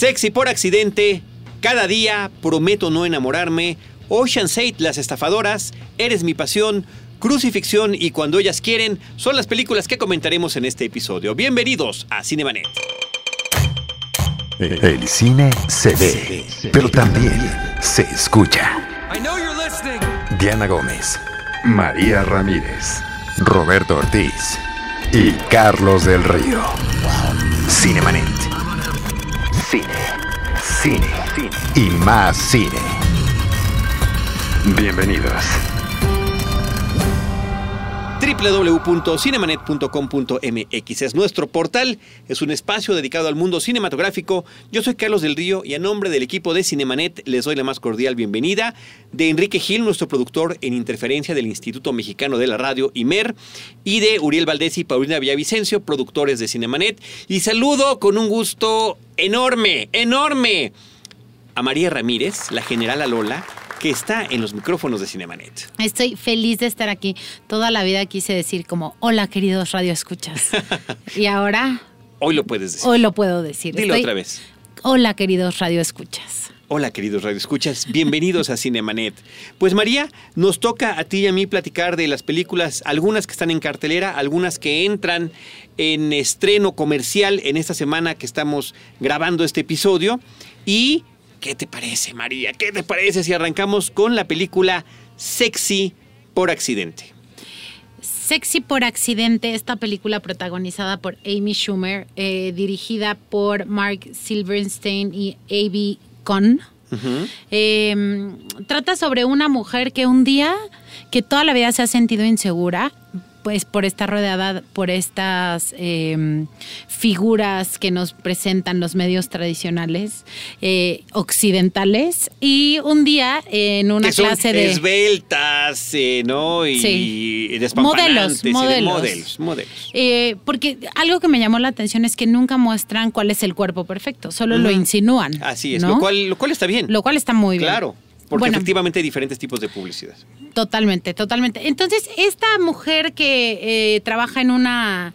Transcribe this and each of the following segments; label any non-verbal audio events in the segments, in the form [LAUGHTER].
Sexy por accidente, cada día prometo no enamorarme, Ocean's 8, Las estafadoras, Eres mi pasión, Crucifixión y Cuando ellas quieren son las películas que comentaremos en este episodio. Bienvenidos a Cinemanet. El cine se ve, pero también se escucha. Diana Gómez, María Ramírez, Roberto Ortiz y Carlos del Río. Cinemanet. Cine, cine, cine. Y más cine. Bienvenidos www.cinemanet.com.mx es nuestro portal, es un espacio dedicado al mundo cinematográfico. Yo soy Carlos del Río y a nombre del equipo de Cinemanet les doy la más cordial bienvenida de Enrique Gil, nuestro productor en interferencia del Instituto Mexicano de la Radio IMER, y de Uriel Valdés y Paulina Villavicencio, productores de Cinemanet. Y saludo con un gusto enorme, enorme a María Ramírez, la general Lola que está en los micrófonos de Cinemanet. Estoy feliz de estar aquí. Toda la vida quise decir como, hola queridos radioescuchas. [LAUGHS] y ahora... Hoy lo puedes decir. Hoy lo puedo decir. Dilo otra vez. Hola queridos radioescuchas. Hola queridos radioescuchas, bienvenidos a Cinemanet. Pues María, nos toca a ti y a mí platicar de las películas, algunas que están en cartelera, algunas que entran en estreno comercial en esta semana que estamos grabando este episodio y ¿Qué te parece, María? ¿Qué te parece si arrancamos con la película Sexy por accidente? Sexy por accidente, esta película protagonizada por Amy Schumer, eh, dirigida por Mark Silverstein y A.B. Conn. Em, trata sobre una mujer que un día, que toda la vida se ha sentido insegura, pues por estar rodeada por estas em, figuras que nos presentan los medios tradicionales eh, occidentales. Y un día en una clase de esbeltas eh, no y, sí. modelos modelos modelos, eh, porque algo que me llamó la atención es que nunca muestran cuál es el cuerpo perfecto solo lo insinúan así es lo cual lo cual está bien. Lo cual está muy bien. Claro porque efectivamente hay diferentes tipos de publicidad. Totalmente, totalmente. Entonces, esta mujer que eh, trabaja en una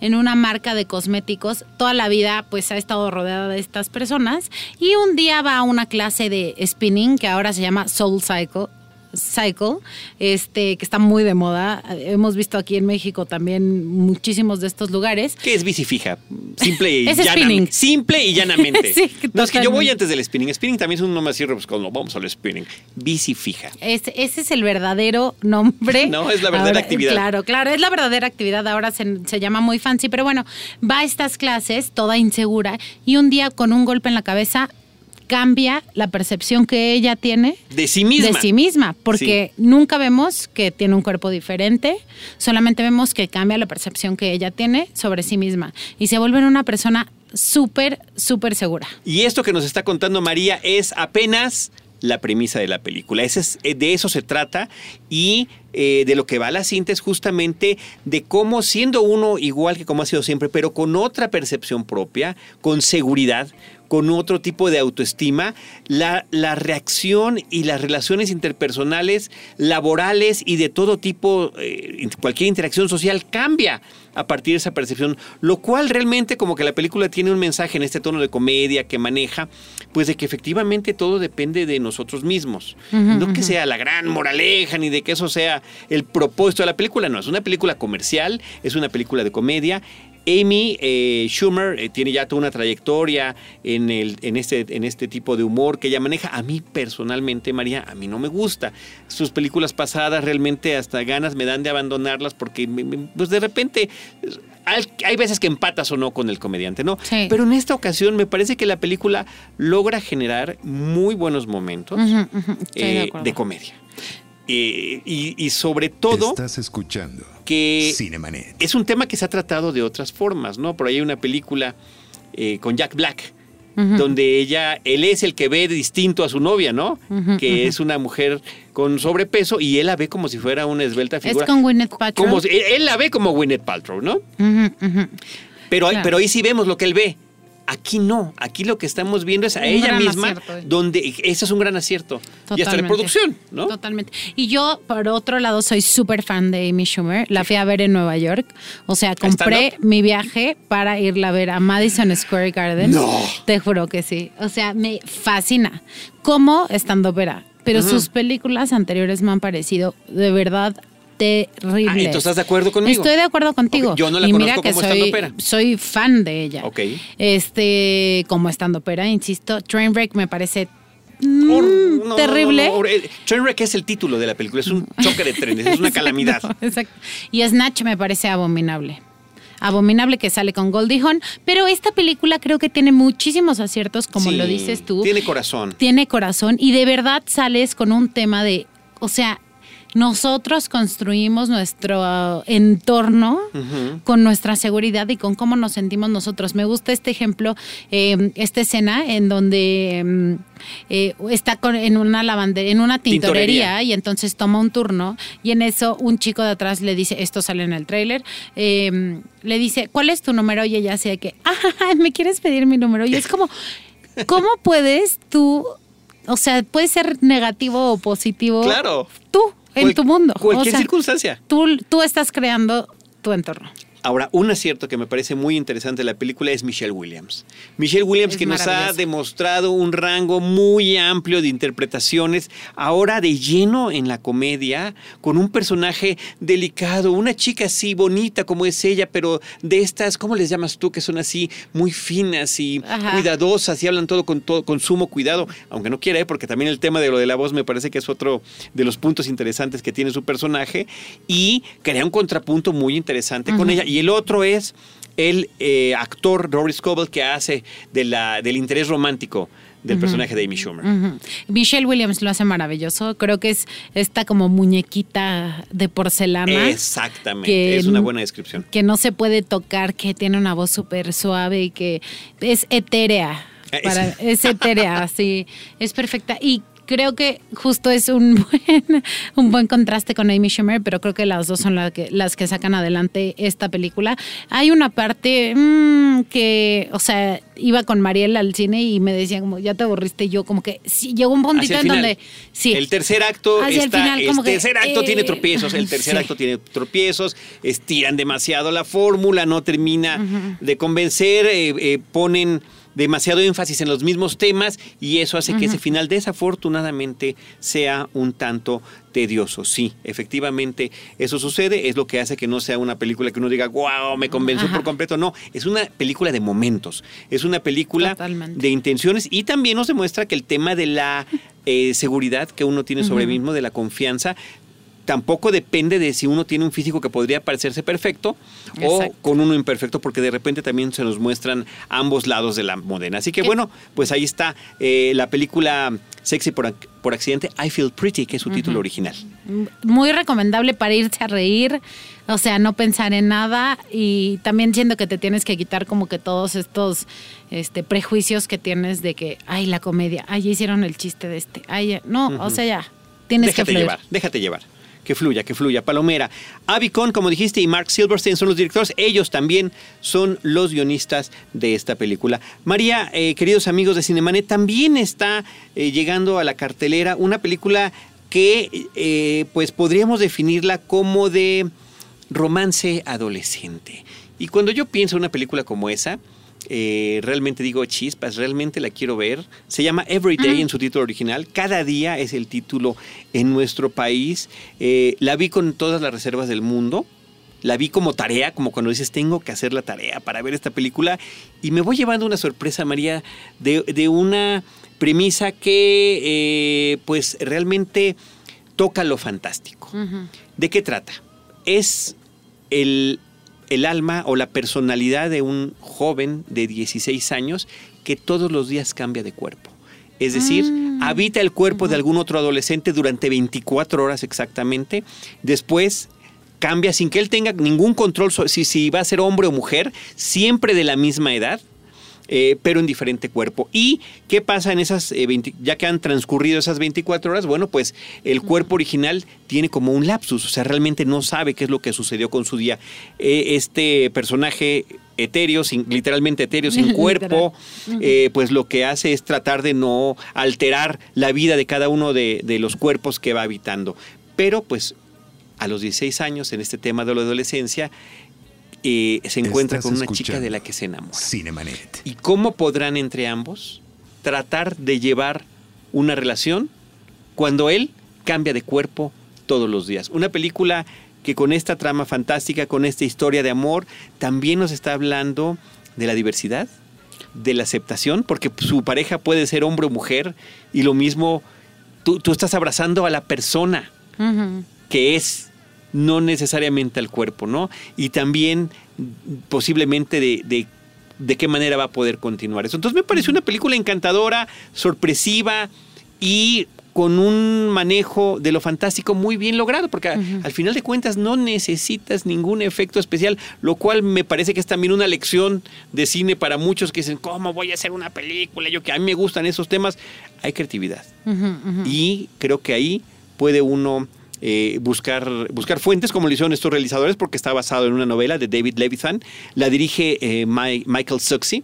en una marca de cosméticos, toda la vida pues ha estado rodeada de estas personas y un día va a una clase de spinning que ahora se llama Soul Cycle Cycle, este, que está muy de moda. Hemos visto aquí en México también muchísimos de estos lugares. ¿Qué es bici fija? Simple y [LAUGHS] llanamente. Simple y llanamente. [LAUGHS] no, es que yo voy antes del spinning. Spinning también es un nombre así, pues cuando vamos al spinning. Bici fija. ese es el verdadero nombre. [LAUGHS] no, es la verdadera actividad. Claro, claro, es la verdadera actividad. Ahora se, se llama muy fancy, pero bueno, va a estas clases toda insegura y un día con un golpe en la cabeza cambia la percepción que ella tiene de sí misma. De sí misma, porque nunca vemos que tiene un cuerpo diferente, solamente vemos que cambia la percepción que ella tiene sobre sí misma y se vuelve una persona súper, súper segura. Y esto que nos está contando María es apenas la premisa de la película. Ese eh, de eso se trata y eh, de lo que va la cinta es justamente de cómo siendo uno igual que como ha sido siempre, pero con otra percepción propia, con seguridad, con otro tipo de autoestima, la, la reacción y las relaciones interpersonales, laborales y de todo tipo, eh, cualquier interacción social cambia a partir de esa percepción, lo cual realmente como que la película tiene un mensaje en este tono de comedia que maneja, pues de que efectivamente todo depende de nosotros mismos. no que sea la gran moraleja ni de que eso sea el propósito de la película, no, es una película comercial, es una película de comedia Amy eh, Schumer eh, tiene ya toda una trayectoria en, el, en, este, en este tipo de humor que ella maneja. A mí personalmente, María, a mí no me gusta. Sus películas pasadas realmente hasta ganas me dan de abandonarlas porque pues de repente hay veces que empatas o no con el comediante, ¿no? Pero en esta ocasión me parece que la película logra generar muy buenos momentos eh, de comedia. Eh, y, sobre todo... Estás escuchando. Que es un tema que se ha tratado de otras formas, ¿no? Por ahí hay una película eh, con Jack Black, donde ella, él es el que ve distinto a su novia, ¿no? que es una mujer con sobrepeso y él la ve como si fuera una esbelta figura. Es con Gwyneth Paltrow. él, la ve como Gwyneth Paltrow, ¿no? Pero, pero ahí sí vemos lo que él ve Aquí no, aquí lo que estamos viendo es a ella misma, donde ese es un gran acierto. Y hasta de producción, ¿no? Totalmente. Y yo, por otro lado, soy súper fan de Amy Schumer. La fui a ver en Nueva York. O sea, compré mi viaje para irla a ver a Madison Square Garden. No. Te juro que sí. O sea, me fascina. Como estando vera. Pero sus películas anteriores me han parecido de verdad terrible. Ah, ¿Tú estás de acuerdo conmigo? Estoy de acuerdo contigo. Yo no la y conozco mira que como soy, soy fan de ella. Ok. Este, como estando pera, insisto, Trainwreck me parece mm, terrible. Eh, Trainwreck es el título de la película, es un choque de trenes, es una [LAUGHS] calamidad. Exacto. Y Snatch me parece abominable abominable que sale con Goldie Hawn, pero esta película creo que tiene muchísimos aciertos, como lo dices tú. Tiene corazón. Tiene corazón y de verdad sales con un tema de, o sea, nosotros construimos nuestro entorno con nuestra seguridad y con cómo nos sentimos nosotros. Me gusta este ejemplo, eh, esta escena en donde mm, eh, está en una lavandería, en una tintorería, y entonces toma un turno y en eso un chico de atrás le dice, esto sale en el tráiler, eh, le dice, ¿cuál es tu número? Y ella hace que, [LAUGHS] ah, ¿me quieres pedir mi número? Y es como, ¿cómo puedes tú o sea, puede ser negativo o positivo. Claro. Tú en tu mundo. Cualquier circunstancia. Tú, tú estás creando tu entorno. Ahora, un acierto que me parece muy interesante de la película es Michelle Williams. Michelle Williams que nos ha demostrado un rango muy amplio de interpretaciones, ahora de lleno en la comedia, con un personaje delicado, una chica así bonita como es ella, pero de estas, ¿cómo les llamas tú? Que son así muy finas y cuidadosas y hablan todo con, todo con sumo cuidado, aunque no quiera, ¿eh? porque también el tema de lo de la voz me parece que es otro de los puntos interesantes que tiene su personaje y crea un contrapunto muy interesante con ella y el otro es el eh, actor Rory Scoble que hace de la, del interés romántico del personaje de Amy Schumer. Michelle Williams lo hace maravilloso. Creo que es esta como muñequita de porcelana. Exactamente, es una buena descripción. Que no se puede tocar, que tiene una voz súper suave y que es etérea. Para, es etérea, [LAUGHS] sí, es perfecta. Y creo que justo es un [LAUGHS] buen, un buen contraste con Amy Schumer, pero creo que las dos son las que, las que sacan adelante esta película. Hay una parte mm, que, o sea, iba con Mariela al cine y me decía como, ya te aburriste. yo como que sí, llegó un puntito en donde... Sí. El tercer acto el, tercer acto tiene eh, tropiezos, el tercer acto tiene tropiezos, estiran demasiado la fórmula, no termina de convencer, eh, eh, ponen demasiado énfasis en los mismos temas y eso hace que ese final desafortunadamente sea un tanto tedioso. Sí, efectivamente eso sucede, es lo que hace que no sea una película que uno diga, wow, me convenció por completo. No, es una película de momentos, es una película de intenciones y también nos demuestra que el tema de la eh, seguridad que uno tiene sobre mismo, de la confianza, tampoco depende de si uno tiene un físico que podría parecerse perfecto o con uno imperfecto, porque de repente también se nos muestran ambos lados de la modena. Así que bueno, pues ahí está eh, la película Sexy por, por, accidente, I Feel Pretty, que es su título original. Muy recomendable para irse a reír, o sea, no pensar en nada y también siento que te tienes que quitar como que todos estos este, prejuicios que tienes de que, ay, la comedia, ay, hicieron el chiste de este, ay, no, o sea, ya, tienes déjate que llevar, déjate llevar que fluya, que fluya. Palomera. Avicon, como dijiste, y Mark Silverstein son los directores. Ellos también son los guionistas de esta película. María, eh, queridos amigos de Cinemanet, también está eh, llegando a la cartelera una película que eh, pues podríamos definirla como de romance adolescente. Y cuando yo pienso en una película como esa, eh, realmente digo chispas, realmente la quiero ver. Se llama Everyday en su título original. Cada día es el título en nuestro país. Eh, la vi con todas las reservas del mundo. La vi como tarea, como cuando dices, tengo que hacer la tarea para ver esta película. Y me voy llevando una sorpresa, María, de, una premisa que eh, pues realmente toca lo fantástico. ¿De qué trata? Es el el alma o la personalidad de un joven de 16 años que todos los días cambia de cuerpo. Es decir, mm. habita el cuerpo de algún otro adolescente durante 24 horas exactamente. Después cambia sin que él tenga ningún control si, si va a ser hombre o mujer, siempre de la misma edad. Eh, pero en diferente cuerpo. ¿Y qué pasa en esas, eh, ya que han transcurrido esas 24 horas? Bueno, pues el cuerpo original tiene como un lapsus, o sea, realmente no sabe qué es lo que sucedió con su día. Eh, este personaje etéreo, sin, literalmente etéreo, sin [LAUGHS] cuerpo, eh, pues lo que hace es tratar de no alterar la vida de cada uno de, de los cuerpos que va habitando. Pero pues a los 16 años, en este tema de la adolescencia, eh, se encuentra con una chica de la que se enamora. Cinemanet. ¿Y cómo podrán entre ambos tratar de llevar una relación cuando él cambia de cuerpo todos los días? Una película que con esta trama fantástica, con esta historia de amor, también nos está hablando de la diversidad, de la aceptación, porque su pareja puede ser hombre o mujer, y lo mismo, tú, tú estás abrazando a la persona que es, no necesariamente al cuerpo, ¿no? Y también posiblemente de, de, de qué manera va a poder continuar eso. Entonces me parece una película encantadora, sorpresiva y con un manejo de lo fantástico muy bien logrado, porque al final de cuentas no necesitas ningún efecto especial, lo cual me parece que es también una lección de cine para muchos que dicen, ¿cómo voy a hacer una película? Yo que a mí me gustan esos temas. Hay creatividad. Y creo que ahí puede uno eh, buscar, buscar fuentes, como lo hicieron estos realizadores, porque está basado en una novela de David Levithan. La dirige eh, Mi- Michael Suxi.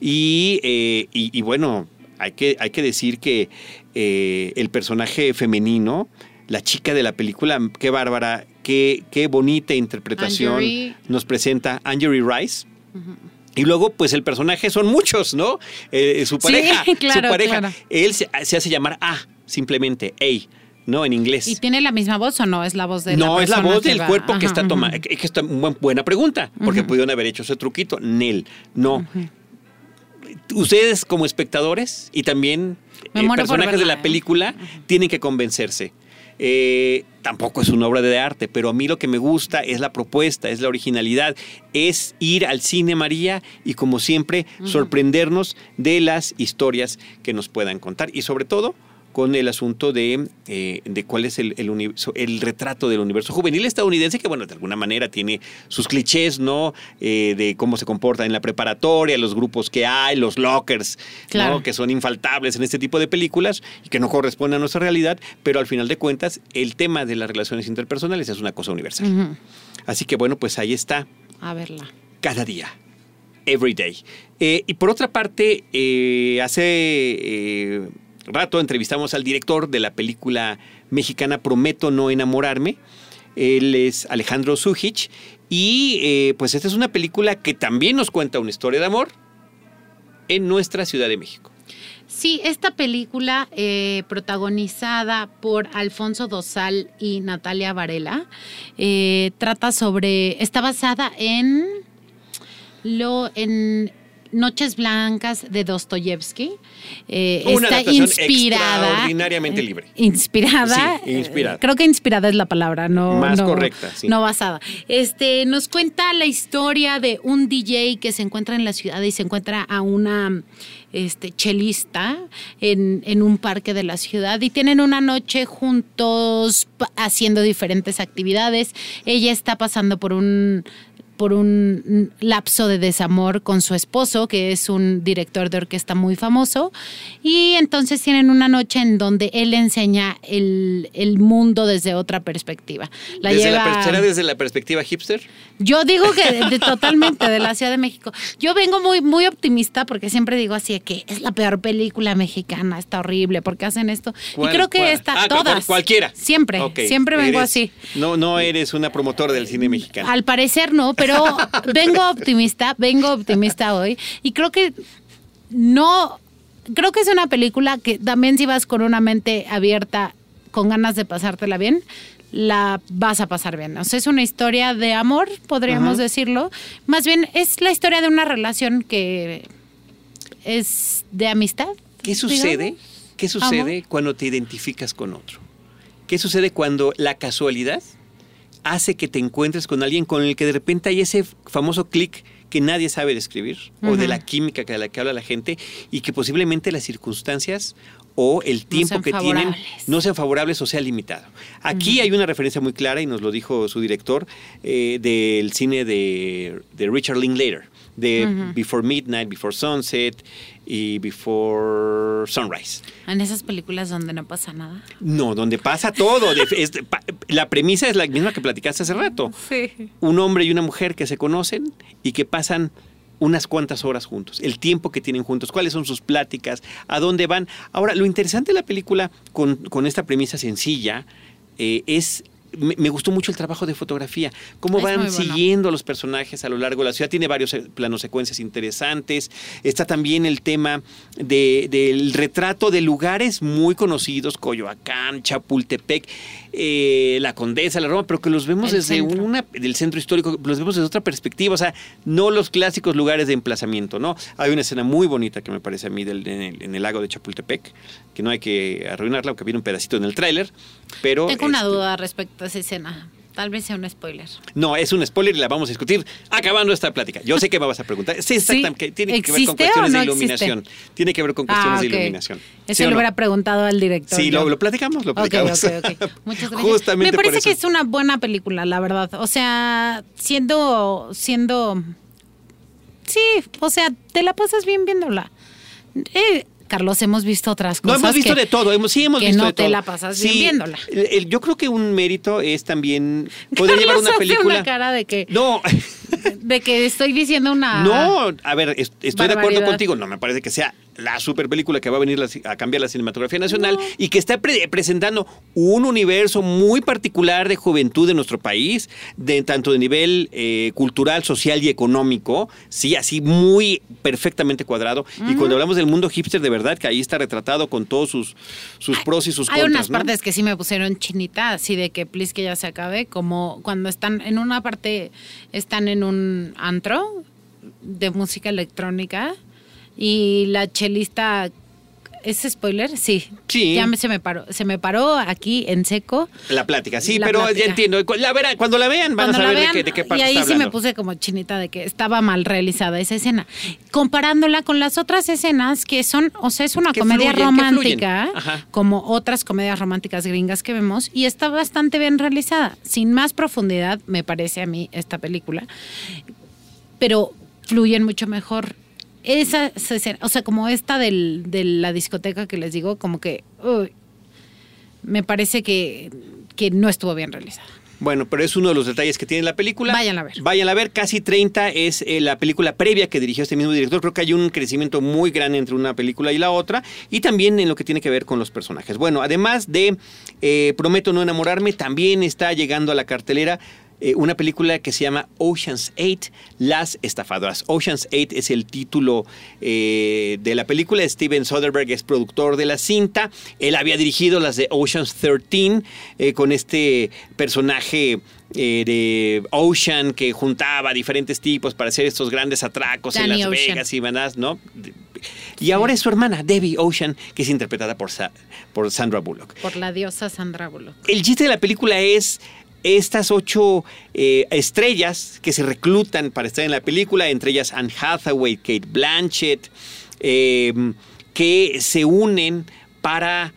Y, eh, y- y bueno, hay que, hay que decir que el personaje femenino, la chica de la película, qué bárbara, qué, qué bonita interpretación nos presenta Anjuri Rice. Y luego, pues el personaje son muchos, ¿no? Eh, su Sí, pareja, [LAUGHS] claro, su pareja. claro. Él se, se hace llamar A, simplemente A, ¿no? En inglés. ¿Y tiene la misma voz o no? Es la voz de no, la es la voz del va- cuerpo que está tomando. Que está buen- buena pregunta, porque pudieron haber hecho ese truquito. Nel, no. Ustedes como espectadores y también eh, personajes de la ¿eh? película tienen que convencerse. Eh, tampoco es una obra de arte, pero a mí lo que me gusta es la propuesta, es la originalidad, es ir al cine María y como siempre sorprendernos de las historias que nos puedan contar y sobre todo con el asunto de, eh, de cuál es el, el, universo- el retrato del universo juvenil estadounidense, que bueno, de alguna manera tiene sus clichés, ¿no? Eh, de cómo se comporta en la preparatoria, los grupos que hay, los lockers, Claro. ¿no? Que son infaltables en este tipo de películas y que no corresponden a nuestra realidad, pero al final de cuentas, el tema de las relaciones interpersonales es una cosa universal. Así que bueno, pues ahí está A verla. cada día. Every day. Eh, y por otra parte, hace rato entrevistamos al director de la película mexicana Prometo no enamorarme. Él es Alejandro Zujich. Y eh, pues esta es una película que también nos cuenta una historia de amor en nuestra Ciudad de México. Sí, esta película eh, protagonizada por Alfonso Dosal y Natalia Varela eh, trata sobre, está basada en lo en Noches Blancas de Dostoyevsky. Eh, Una está adaptación inspirada. extraordinariamente libre. Inspirada. Sí, inspirada. eh, Creo que inspirada es la palabra, no. Más no- correcta, sí. No basada. Este, nos cuenta la historia de un DJ que se encuentra en la ciudad y se encuentra a una este, chelista en, en un parque de la ciudad y tienen una noche juntos haciendo diferentes actividades. Ella está pasando por un por un lapso de desamor con su esposo, que es un director de orquesta muy famoso, y entonces tienen una noche en donde él enseña el, el mundo desde otra perspectiva. La desde lleva- la, ¿Será desde la perspectiva hipster? yo digo que de- de- totalmente de la Ciudad de México. Yo vengo muy, muy optimista porque siempre digo así de que es la peor película mexicana, está horrible, porque hacen esto. Y ¿Cuál- creo que está Ah, todas. cual- Cualquiera. Siempre, siempre vengo eres- así. No, no eres una promotora del cine mexicano. Al parecer no, pero vengo optimista, vengo optimista hoy y creo que no, creo que es una película que también si vas con una mente abierta, con ganas de pasártela bien, la vas a pasar bien. O sea, es una historia de amor, podríamos decirlo. Más bien es la historia de una relación que es de amistad. ¿Qué sucede? digamos. ¿Qué sucede cuando te identificas con otro? ¿Qué sucede cuando la casualidad hace que te encuentres con alguien con el que de repente hay ese famoso clic que nadie sabe describir o de la química que de la que habla la gente y que posiblemente las circunstancias o el tiempo que tienen no sean favorables o sea limitado. Aquí hay una referencia muy clara y nos lo dijo su director eh, del cine de, de Richard Linklater, de Before Midnight, Before Sunset y Before Sunrise. En esas películas donde no pasa nada. No, donde pasa todo. [LAUGHS] es- la premisa es la misma que platicaste hace rato. Sí. Un hombre y una mujer que se conocen y que pasan unas cuantas horas juntos, el tiempo que tienen juntos, cuáles son sus pláticas, a dónde van. Ahora, lo interesante de la película con, con esta premisa sencilla eh, es me, gustó mucho el trabajo de fotografía, cómo van siguiendo a los personajes a lo largo de la ciudad. Tiene varios eh, planos secuencias interesantes. Está también el tema del retrato de lugares muy conocidos, Coyoacán, Chapultepec, eh, la Condesa, la Roma, pero que los vemos desde una del centro histórico, los vemos desde otra perspectiva, o sea, no los clásicos lugares de emplazamiento, ¿no? Hay una escena muy bonita que me parece a mí del, en, el, lago de Chapultepec, que no hay que arruinarla, aunque viene un pedacito en el tráiler, pero... Tengo una este, duda respecto a esa escena. Tal vez sea un spoiler. No, es un spoiler y la vamos a discutir acabando esta plática. Yo sé que me vas a preguntar. Sí, exactamente. tiene que ver con cuestiones de iluminación. Tiene que ver con cuestiones ah, de iluminación. Eso lo hubiera preguntado al director. Sí, lo, platicamos, lo platicamos. Muchas [LAUGHS] gracias. me parece que es una buena película, la verdad. O sea, siendo, siendo, sí, o sea, te la pasas bien viéndola. Eh, Carlos, hemos visto otras cosas. No, hemos visto de todo, hemos, sí hemos visto no de todo. te la pasas viéndola. yo creo que un mérito es también [LAUGHS] poder llevar una película. Hace una cara de que. No. [LAUGHS] de que estoy diciendo una. No, a ver, estoy de acuerdo contigo. No me parece que sea la super película que va a venir a cambiar la cinematografía nacional y que está presentando un universo muy particular de juventud de nuestro país, de tanto de nivel eh, cultural, social y económico, sí, así muy perfectamente cuadrado. Y cuando hablamos del mundo hipster, de verdad que ahí está retratado con todos sus, sus pros y sus contras. Hay unas partes que sí me pusieron chinita, así de que please que ya se acabe, como cuando están en una parte, están en un antro de música electrónica y la chelista ¿Es spoiler? Sí. Sí. Ya se me paró, se me paró aquí en seco. La plática, sí, pero ya entiendo. La cuando la vean van a saber de, qué, de, parte Y ahí sí me puse como chinita de que estaba mal realizada esa escena. Comparándola con las otras escenas que son, o sea, es una comedia romántica, como otras comedias románticas gringas que vemos, y está bastante bien realizada. Sin más profundidad, me parece a mí esta película. Pero fluyen mucho mejor esa o sea, como esta del, de la discoteca que les digo, como que me parece que, que no estuvo bien realizada. Bueno, pero es uno de los detalles que tiene la película. Vayan a ver. Vayan a ver. Casi 30 es eh, la película previa que dirigió este mismo director. Creo que hay un crecimiento muy grande entre una película y la otra. Y también en lo que tiene que ver con los personajes. Bueno, además de eh, Prometo no enamorarme, también está llegando a la cartelera eh, una película que se llama Ocean's 8, Las Estafadoras. Ocean's 8 es el título eh, de la película. Steven Soderbergh es productor de la cinta. Él había dirigido las de Ocean's 13 eh, con este personaje de Ocean que juntaba diferentes tipos para hacer estos grandes atracos en Las Vegas y demás, ¿no? Y ahora es su hermana, Debbie Ocean, que es interpretada por, por Sandra Bullock. Por la diosa Sandra Bullock. El chiste de la película es estas ocho eh, estrellas que se reclutan para estar en la película, entre ellas Anne Hathaway, Kate Blanchett, eh, que se unen para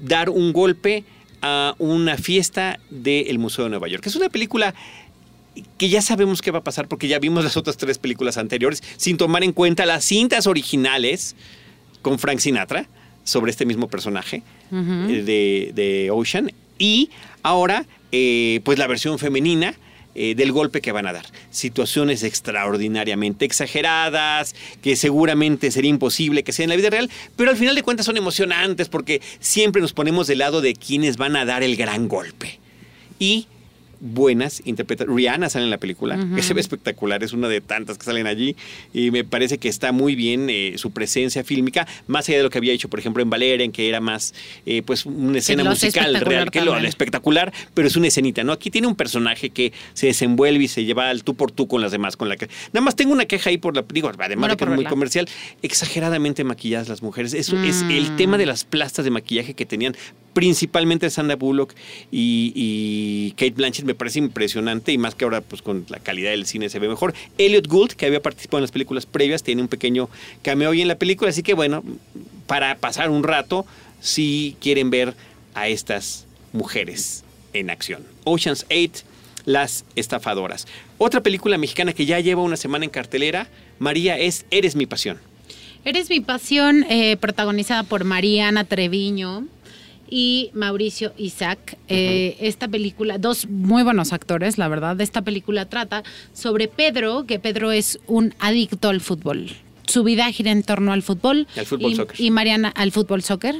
dar un golpe a una fiesta del Museo de Nueva York. Es una película que ya sabemos qué va a pasar porque ya vimos las otras tres películas anteriores, sin tomar en cuenta las cintas originales con Frank Sinatra sobre este mismo personaje eh, de, de Ocean. Y ahora eh, pues la versión femenina eh, del golpe que van a dar. Situaciones extraordinariamente exageradas, que seguramente sería imposible que sea en la vida real, pero al final de cuentas son emocionantes porque siempre nos ponemos del lado de quienes van a dar el gran golpe. Y buenas interpretaciones. Rihanna sale en la película, que se ve espectacular, es una de tantas que salen allí y me parece que está muy bien eh, su presencia fílmica, más allá de lo que había hecho, por ejemplo, en Valeria, en que era más eh, pues una escena musical real, que lo, espectacular, pero es una escenita, ¿no? Aquí tiene un personaje que se desenvuelve y se lleva al tú por tú con las demás, con la que... Nada más tengo una queja ahí por la... Digo, además de que es muy comercial, exageradamente maquilladas las mujeres. Eso es el mm. tema de las plastas de maquillaje que tenían principalmente Sandra Bullock y, Kate Blanchett me parece impresionante y más que ahora pues con la calidad del cine se ve mejor. Elliot Gould, que había participado en las películas previas, tiene un pequeño cameo hoy en la película, así que bueno, para pasar un rato, si quieren ver a estas mujeres en acción. Ocean's 8, Las Estafadoras. Otra película mexicana que ya lleva una semana en cartelera, María, es Eres mi pasión. Eres mi pasión, eh, protagonizada por Mariana Treviño y Mauricio Isaac. Eh, esta película, dos muy buenos actores, la verdad. Esta película trata sobre Pedro, que Pedro es un adicto al fútbol. Su vida gira en torno al fútbol. Al fútbol y, soccer. Y Mariana al fútbol soccer.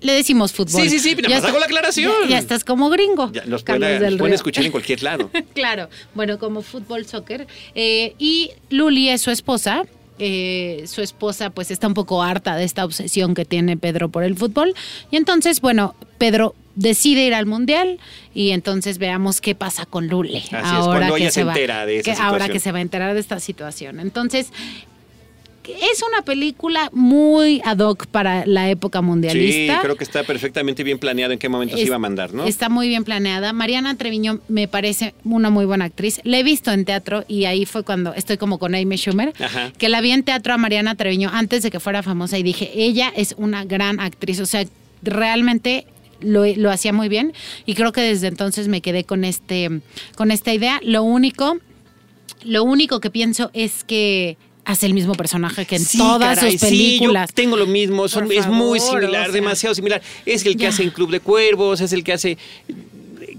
Le decimos fútbol. Sí, sí, sí, nada más hago la aclaración. Ya, ya estás como gringo. Ya, pueden, del pueden escuchar en cualquier lado. [LAUGHS] claro, bueno, como fútbol, soccer. Eh, y Luli es su esposa. Eh, su esposa pues está un poco harta de esta obsesión que tiene Pedro por el fútbol. Y entonces, bueno, Pedro decide ir al mundial y entonces veamos qué pasa con Luli. es, cuando ella se va- entera de esa que Ahora que se va a enterar de esta situación. Entonces, es una película muy ad hoc para la época Sí, mundialista. creo que está perfectamente bien planeado en qué momento se iba a mandar, ¿no? Está muy bien planeada. Mariana Treviño me parece una muy buena actriz. La he visto en teatro y ahí fue cuando estoy como con Amy Schumer, Ajá. que la vi en teatro a Mariana Treviño antes de que fuera famosa y dije, ella es una gran actriz. O sea, realmente lo, lo hacía muy bien y creo que desde entonces me quedé con, este, con esta idea. Lo único, lo único que pienso es que hace el mismo personaje que en Sí, todas caray, sus películas. Sí, yo tengo lo mismo, son- es muy similar, o sea. demasiado similar. Es el que Ya. hace en Club de Cuervos, es el que hace...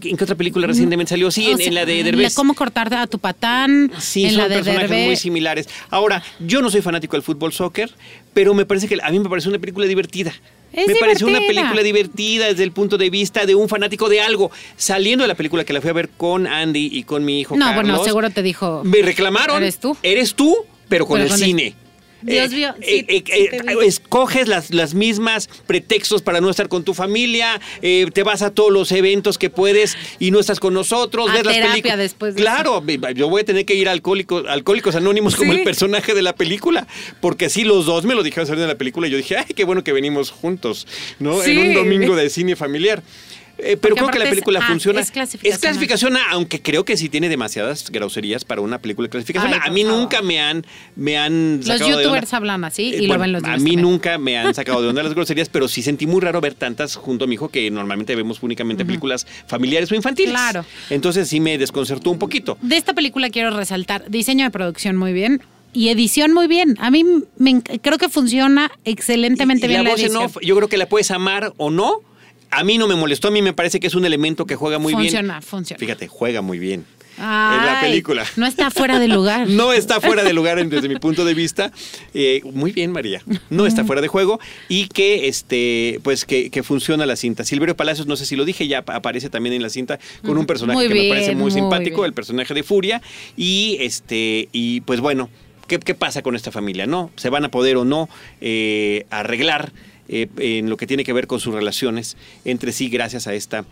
¿En qué otra película recientemente salió? Sí, en, sea, en la de Derbez. ¿Cómo cortar a tu patán? Sí, en son la de personajes Derbez. muy similares. Ahora, yo no soy fanático del fútbol soccer, pero me parece que a mí me parece una película divertida. Es me parece una divertida. película divertida desde el punto de vista de un fanático de algo. Saliendo de la película que la fui a ver con Andy y con mi hijo No, Carlos. bueno, seguro te dijo. Me reclamaron. ¿Eres tú? Eres tú, pero con Pero el con el- cine. Dios Eh, mío, sí, eh, eh, sí escoges las, las mismas pretextos para no estar con tu familia, eh, te vas a todos los eventos que puedes y no estás con nosotros, A ves las terapia películas. después de claro, yo voy a tener que ir a Alcohólicos, Alcohólicos Anónimos como Sí. el personaje de la película, porque sí, los dos me lo dijeron salir de la película y yo dije, ay, qué bueno que venimos juntos, ¿no? En un domingo de cine familiar. Eh, pero creo que la es- película ah, funciona. es clasificación. Es clasificación A, aunque creo que sí tiene demasiadas groserías para una película de clasificación. Ay, A. Mí favor. nunca me han, me han Los sacado de onda. youtubers hablan así y Eh, lo ven los A mí también. nunca me han sacado de onda [LAUGHS] las groserías, pero sí sentí muy raro ver tantas junto a mi hijo que normalmente vemos únicamente películas familiares o infantiles. Claro. Entonces sí me desconcertó un poquito. De esta película quiero resaltar diseño de producción muy bien y edición muy bien. A mí me creo que funciona excelentemente Y- y bien la la, voz en edición. off, yo creo que la puedes amar o no. A mí no me molestó, a mí me parece que es un elemento que juega muy funciona, bien. funciona. Fíjate, juega muy bien. en la Ay, película. No está fuera de lugar. [LAUGHS] No está fuera de lugar desde mi punto de vista. Eh, muy bien, María. No está fuera de juego y que este, pues que, que funciona la cinta. Silverio Palacios, no sé si lo dije, ya ap- aparece también en la cinta con un personaje Muy que me parece muy muy simpático, bien. el personaje de Furia. Y este, y pues bueno, ¿qué, qué pasa con esta familia? ¿No? ¿Se van a poder o no eh, arreglar eh, en lo que tiene que ver con sus relaciones entre sí gracias a esta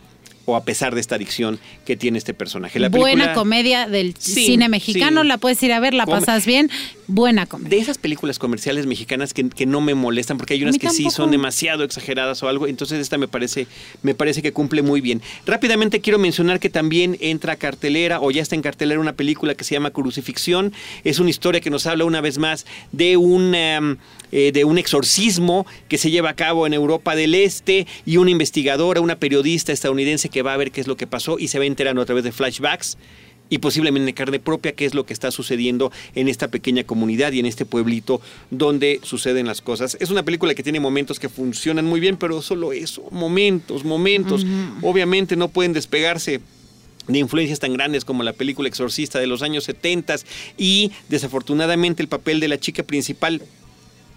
o a pesar de esta adicción que tiene este personaje? La Buena comedia del Sí, cine mexicano, sí. la puedes ir a ver, la pasas bien. Buena comedia. de esas películas comerciales mexicanas que, que no me molestan porque hay unas que sí son demasiado exageradas o algo, entonces esta me parece me parece que cumple muy bien. Rápidamente quiero mencionar que también entra a cartelera o ya está en cartelera una película que se llama Crucifixión, es una historia que nos habla una vez más de un em, eh, de un exorcismo que se lleva a cabo en Europa del Este y una investigadora, una periodista estadounidense que va a ver qué es lo que pasó y se va enterando a través de flashbacks y posiblemente en carne propia qué es lo que está sucediendo en esta pequeña comunidad y en este pueblito donde suceden las cosas. Es una película que tiene momentos que funcionan muy bien, pero solo eso, momentos, momentos. Obviamente no pueden despegarse de influencias tan grandes como la película Exorcista de los años 70 y desafortunadamente el papel de la chica principal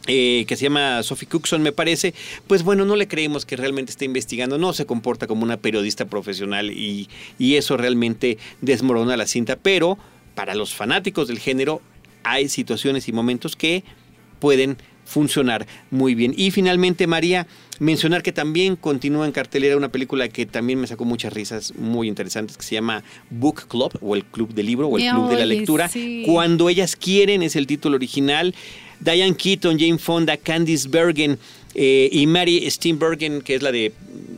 eh, que se llama Sophie Cookson, me parece, pues bueno, no le creemos que realmente esté investigando, no se comporta como una periodista profesional y, y eso realmente desmorona la cinta, pero para los fanáticos del género hay situaciones y momentos que pueden funcionar muy bien. Y finalmente, María, mencionar que también continúa en cartelera una película que también me sacó muchas risas muy interesantes, que se llama Book Club, o el Club del Libro, o el Club de la Lectura. sí. Cuando ellas quieren es el título original. Diane Keaton, Jane Fonda, Candice Bergen eh, y Mary Steenburgen, que es la de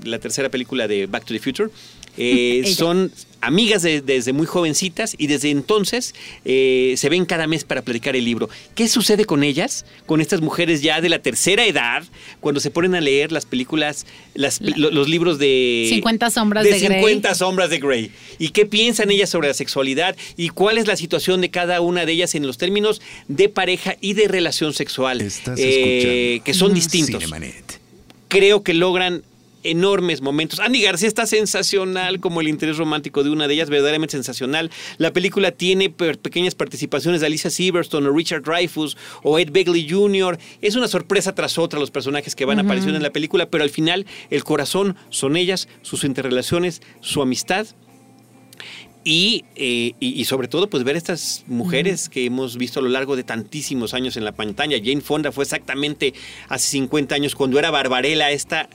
la tercera película de Back to the Future, eh, [LAUGHS] son amigas de- desde muy jovencitas y desde entonces eh, se ven cada mes para platicar el libro. ¿Qué sucede con ellas, con estas mujeres ya de la tercera edad, cuando se ponen a leer las películas, las- lo- los libros de 50 sombras de Grey. 50 sombras de Grey. ¿Y qué piensan ellas sobre la sexualidad y cuál es la situación de cada una de ellas en los términos de pareja y de relación sexual, Estás eh, escuchando que son distintos? Cinemanet. Creo que logran enormes momentos. Andy García está sensacional como el interés romántico de una de ellas, verdaderamente sensacional. La película tiene pequeñas participaciones de Alicia Silverstone o Richard Dreyfuss o Ed Begley Jr. Es una sorpresa tras otra los personajes que van apareciendo en la película, pero al final el corazón son ellas, sus interrelaciones, su amistad eh, y, sobre todo, pues ver estas mujeres que hemos visto a lo largo de tantísimos años en la pantalla. Jane Fonda fue exactamente hace 50 años cuando era Barbarella, esta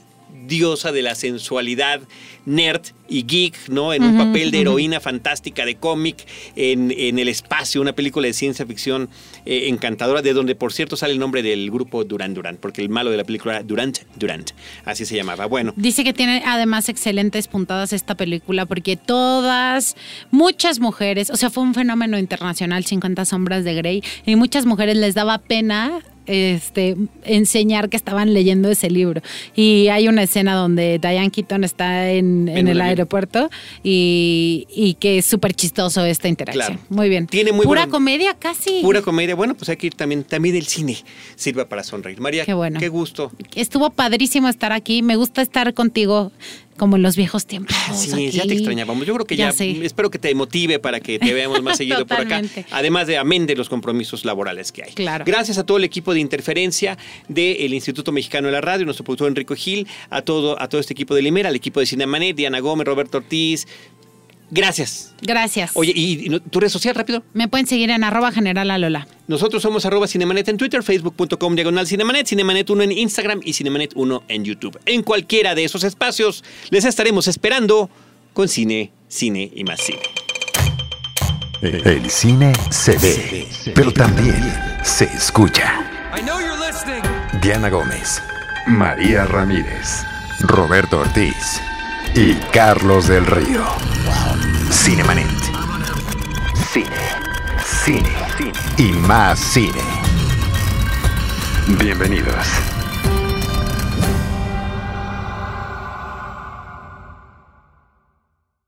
diosa de la sensualidad, nerd y geek, ¿no? En un papel de heroína fantástica de cómic, en, el espacio, una película de ciencia ficción eh, encantadora, de donde por cierto sale el nombre del grupo Duran Duran, porque el malo de la película era Durant Durant, así se llamaba. Bueno. Dice que tiene además excelentes puntadas esta película, porque todas, muchas mujeres, o sea, fue un fenómeno internacional, 50 sombras de Grey, y muchas mujeres les daba pena este, enseñar que estaban leyendo ese libro. Y hay una escena donde Diane Keaton está en, el aeropuerto y, que es súper chistoso esta interacción. Muy bien. Tiene muy Pura comedia casi. Pura comedia. Bueno, pues hay que ir también, también el cine sirva para sonreír. María, qué, bueno. qué gusto. Estuvo padrísimo estar aquí. Me gusta estar contigo como en los viejos tiempos. Sí, ya te extrañábamos. Yo creo que ya, espero que te motive para que te veamos más [LAUGHS] seguido por acá. Además de amén de los compromisos laborales que hay. Claro. Gracias a todo el equipo de interferencia del Instituto Mexicano de la Radio, nuestro productor Enrico Gil, a todo, a todo este equipo de Limera, al equipo de Cinemanet, Diana Gómez, Roberto Ortiz, Gracias. Gracias. Oye, ¿y tu red social rápido? Me pueden seguir en arroba general alola. Nosotros somos arroba Cinemanet en Twitter, facebook.com diagonal Cinemanet, Cinemanet1 en Instagram y Cinemanet1 en YouTube. En cualquiera de esos espacios les estaremos esperando con cine, cine y más cine. El cine se ve, pero también se escucha. Diana Gómez, María Ramírez, Roberto Ortiz y Carlos del Río. Cinemanet. Cine, cine, cine y más cine. Bienvenidos.